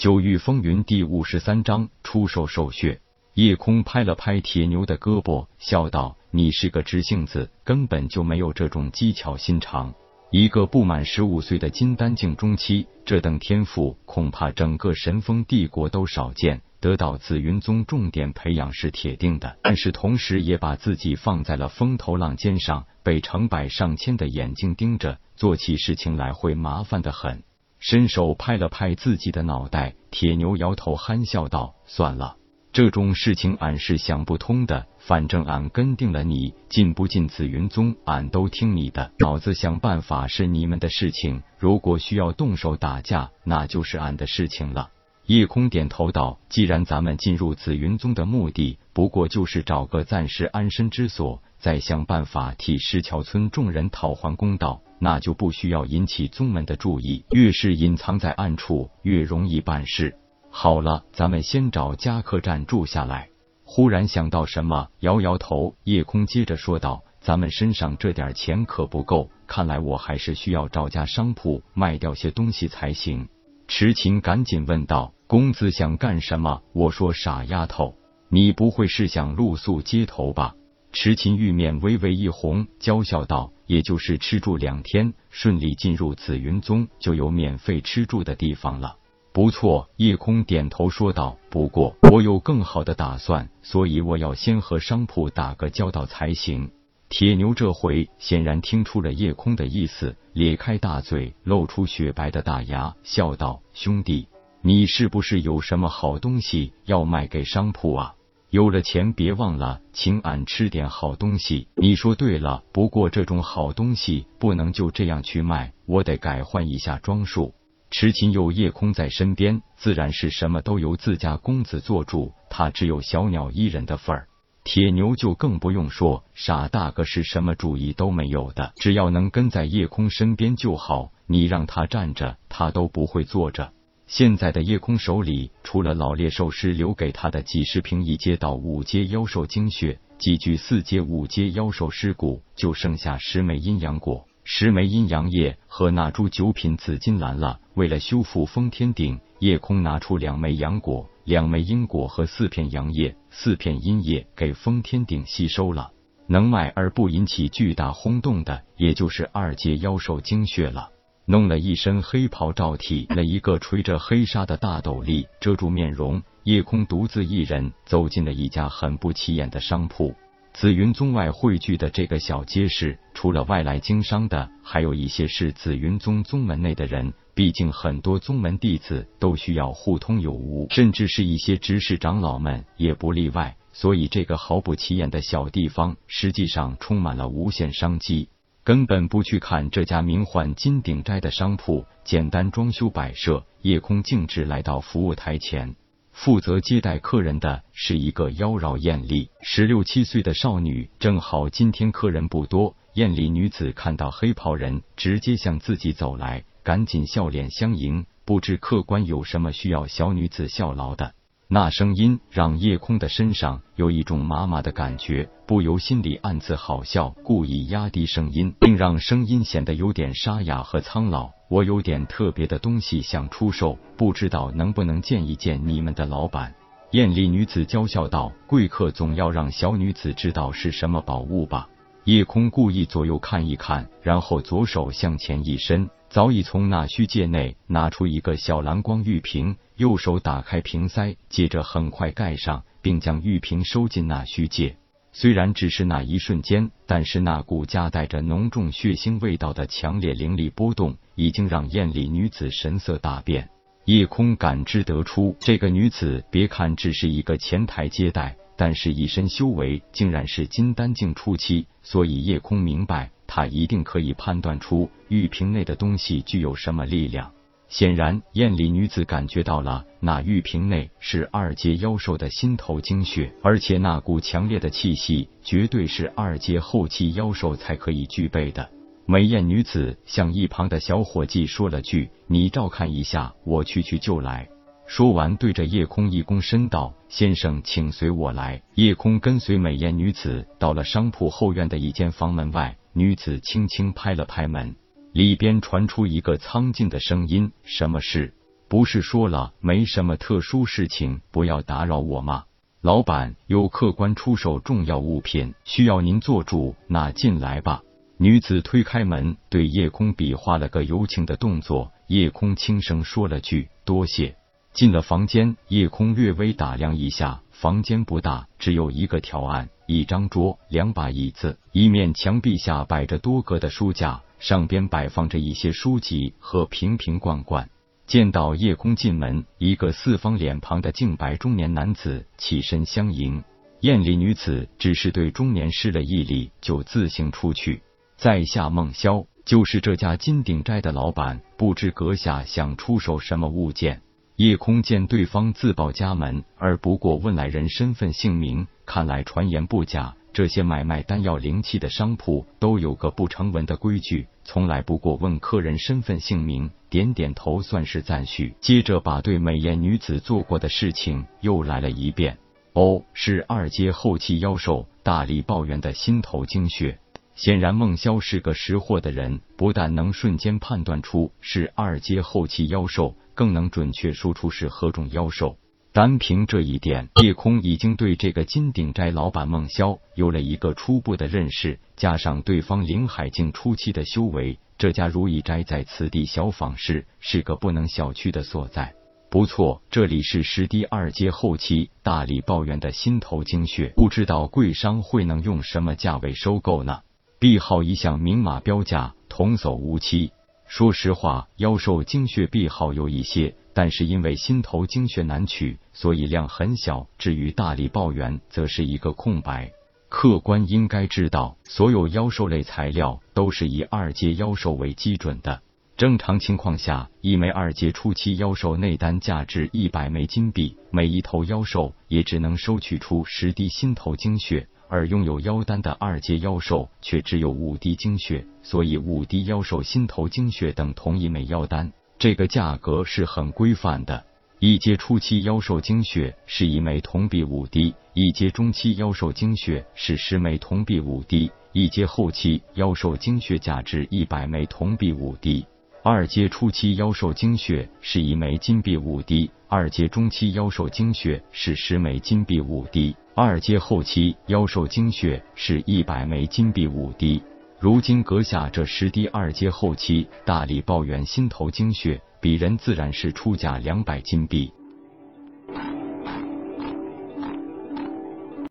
九域风云第五十三章出售兽血。夜空拍了拍铁牛的胳膊，笑道：“你是个直性子，根本就没有这种机巧心肠。一个不满十五岁的金丹境中期，这等天赋，恐怕整个神风帝国都少见。得到紫云宗重点培养是铁定的，但是同时也把自己放在了风头浪尖上，被成百上千的眼睛盯着，做起事情来会麻烦的很。”伸手拍了拍自己的脑袋，铁牛摇头憨笑道：“算了。”这种事情俺是想不通的，反正俺跟定了你，进不进紫云宗，俺都听你的。老子想办法是你们的事情，如果需要动手打架，那就是俺的事情了。夜空点头道：“既然咱们进入紫云宗的目的，不过就是找个暂时安身之所，再想办法替石桥村众人讨还公道，那就不需要引起宗门的注意。越是隐藏在暗处，越容易办事。”好了，咱们先找家客栈住下来。忽然想到什么，摇摇头。夜空接着说道：“咱们身上这点钱可不够，看来我还是需要找家商铺卖掉些东西才行。”池琴赶紧问道：“公子想干什么？”我说：“傻丫头，你不会是想露宿街头吧？”池琴玉面微微一红，娇笑道：“也就是吃住两天，顺利进入紫云宗，就有免费吃住的地方了。”不错，夜空点头说道。不过我有更好的打算，所以我要先和商铺打个交道才行。铁牛这回显然听出了夜空的意思，咧开大嘴，露出雪白的大牙，笑道：“兄弟，你是不是有什么好东西要卖给商铺啊？有了钱，别忘了请俺吃点好东西。你说对了，不过这种好东西不能就这样去卖，我得改换一下装束。”痴情有夜空在身边，自然是什么都由自家公子做主。他只有小鸟依人的份儿，铁牛就更不用说，傻大个是什么主意都没有的。只要能跟在夜空身边就好，你让他站着，他都不会坐着。现在的夜空手里，除了老猎兽师留给他的几十瓶一阶到五阶妖兽精血，几具四阶五阶妖兽尸骨，就剩下十枚阴阳果。十枚阴阳液和那株九品紫金兰了。为了修复封天鼎，夜空拿出两枚阳果、两枚阴果和四片阳液、四片阴液给封天鼎吸收了。能卖而不引起巨大轰动的，也就是二阶妖兽精血了。弄了一身黑袍罩体，了一个垂着黑纱的大斗笠遮住面容。夜空独自一人走进了一家很不起眼的商铺。紫云宗外汇聚的这个小街市，除了外来经商的，还有一些是紫云宗宗门内的人。毕竟很多宗门弟子都需要互通有无，甚至是一些执事长老们也不例外。所以这个毫不起眼的小地方，实际上充满了无限商机。根本不去看这家名唤金鼎斋的商铺，简单装修摆设，夜空径直来到服务台前。负责接待客人的是一个妖娆艳丽、十六七岁的少女。正好今天客人不多，艳丽女子看到黑袍人直接向自己走来，赶紧笑脸相迎。不知客官有什么需要小女子效劳的？那声音让夜空的身上有一种麻麻的感觉，不由心里暗自好笑，故意压低声音，并让声音显得有点沙哑和苍老。我有点特别的东西想出售，不知道能不能见一见你们的老板？艳丽女子娇笑道：“贵客总要让小女子知道是什么宝物吧？”夜空故意左右看一看，然后左手向前一伸，早已从那虚界内拿出一个小蓝光玉瓶，右手打开瓶塞，接着很快盖上，并将玉瓶收进那虚界。虽然只是那一瞬间，但是那股夹带着浓重血腥味道的强烈灵力波动，已经让艳丽女子神色大变。夜空感知得出，这个女子别看只是一个前台接待，但是一身修为竟然是金丹境初期，所以夜空明白，她一定可以判断出玉瓶内的东西具有什么力量。显然，艳丽女子感觉到了，那玉瓶内是二阶妖兽的心头精血，而且那股强烈的气息，绝对是二阶后期妖兽才可以具备的。美艳女子向一旁的小伙计说了句：“你照看一下，我去去就来。”说完，对着夜空一躬身道：“先生，请随我来。”夜空跟随美艳女子到了商铺后院的一间房门外，女子轻轻拍了拍门。里边传出一个苍劲的声音：“什么事？”不是说了没什么特殊事情，不要打扰我吗？老板有客官出售重要物品，需要您做主，那进来吧。女子推开门，对叶空比划了个有请的动作。叶空轻声说了句多谢。进了房间，叶空略微打量一下，房间不大，只有一个条案、一张桌、两把椅子，一面墙壁下摆着多格的书架，上边摆放着一些书籍和瓶瓶罐罐。见到叶空进门，一个四方脸庞的净白中年男子起身相迎。艳丽女子只是对中年施了一礼，就自行出去。在下孟潇，就是这家金鼎斋的老板，不知阁下想出售什么物件？叶空见对方自报家门，而不过问来人身份姓名，看来传言不假。这些买卖丹药灵气的商铺都有个不成文的规矩，从来不过问客人身份姓名，点点头算是赞许。接着把对美艳女子做过的事情又来了一遍。哦，是二阶后期妖兽大力抱怨的心头精血。显然孟萧是个识货的人，不但能瞬间判断出是二阶后期妖兽，更能准确说出是何种妖兽。单凭这一点，叶空已经对这个金鼎斋老板孟萧有了一个初步的认识。加上对方灵海境初期的修为，这家如意斋在此地小坊市是个不能小觑的所在。不错，这里是十滴二阶后期大力抱怨的心头精血，不知道贵商会能用什么价位收购呢？币号一向明码标价，童叟无欺。说实话，妖兽精血币号有一些。但是因为心头精血难取，所以量很小。至于大力爆元，则是一个空白。客官应该知道，所有妖兽类材料都是以二阶妖兽为基准的。正常情况下，一枚二阶初期妖兽内丹价值一百枚金币，每一头妖兽也只能收取出十滴心头精血。而拥有妖丹的二阶妖兽却只有五滴精血，所以五滴妖兽心头精血等同一枚妖丹。这个价格是很规范的，一阶初期妖兽精血是一枚铜币五滴，一阶中期妖兽精血是十枚铜币五滴，一阶后期妖兽精血价值一百枚铜币五滴。二阶初期妖兽精血是一枚金币五滴，二阶中期妖兽精血是十枚金币五滴，二阶后期妖兽精血是一百枚金币五滴。如今阁下这十滴二阶后期大力抱怨心头精血，鄙人自然是出价两百金币。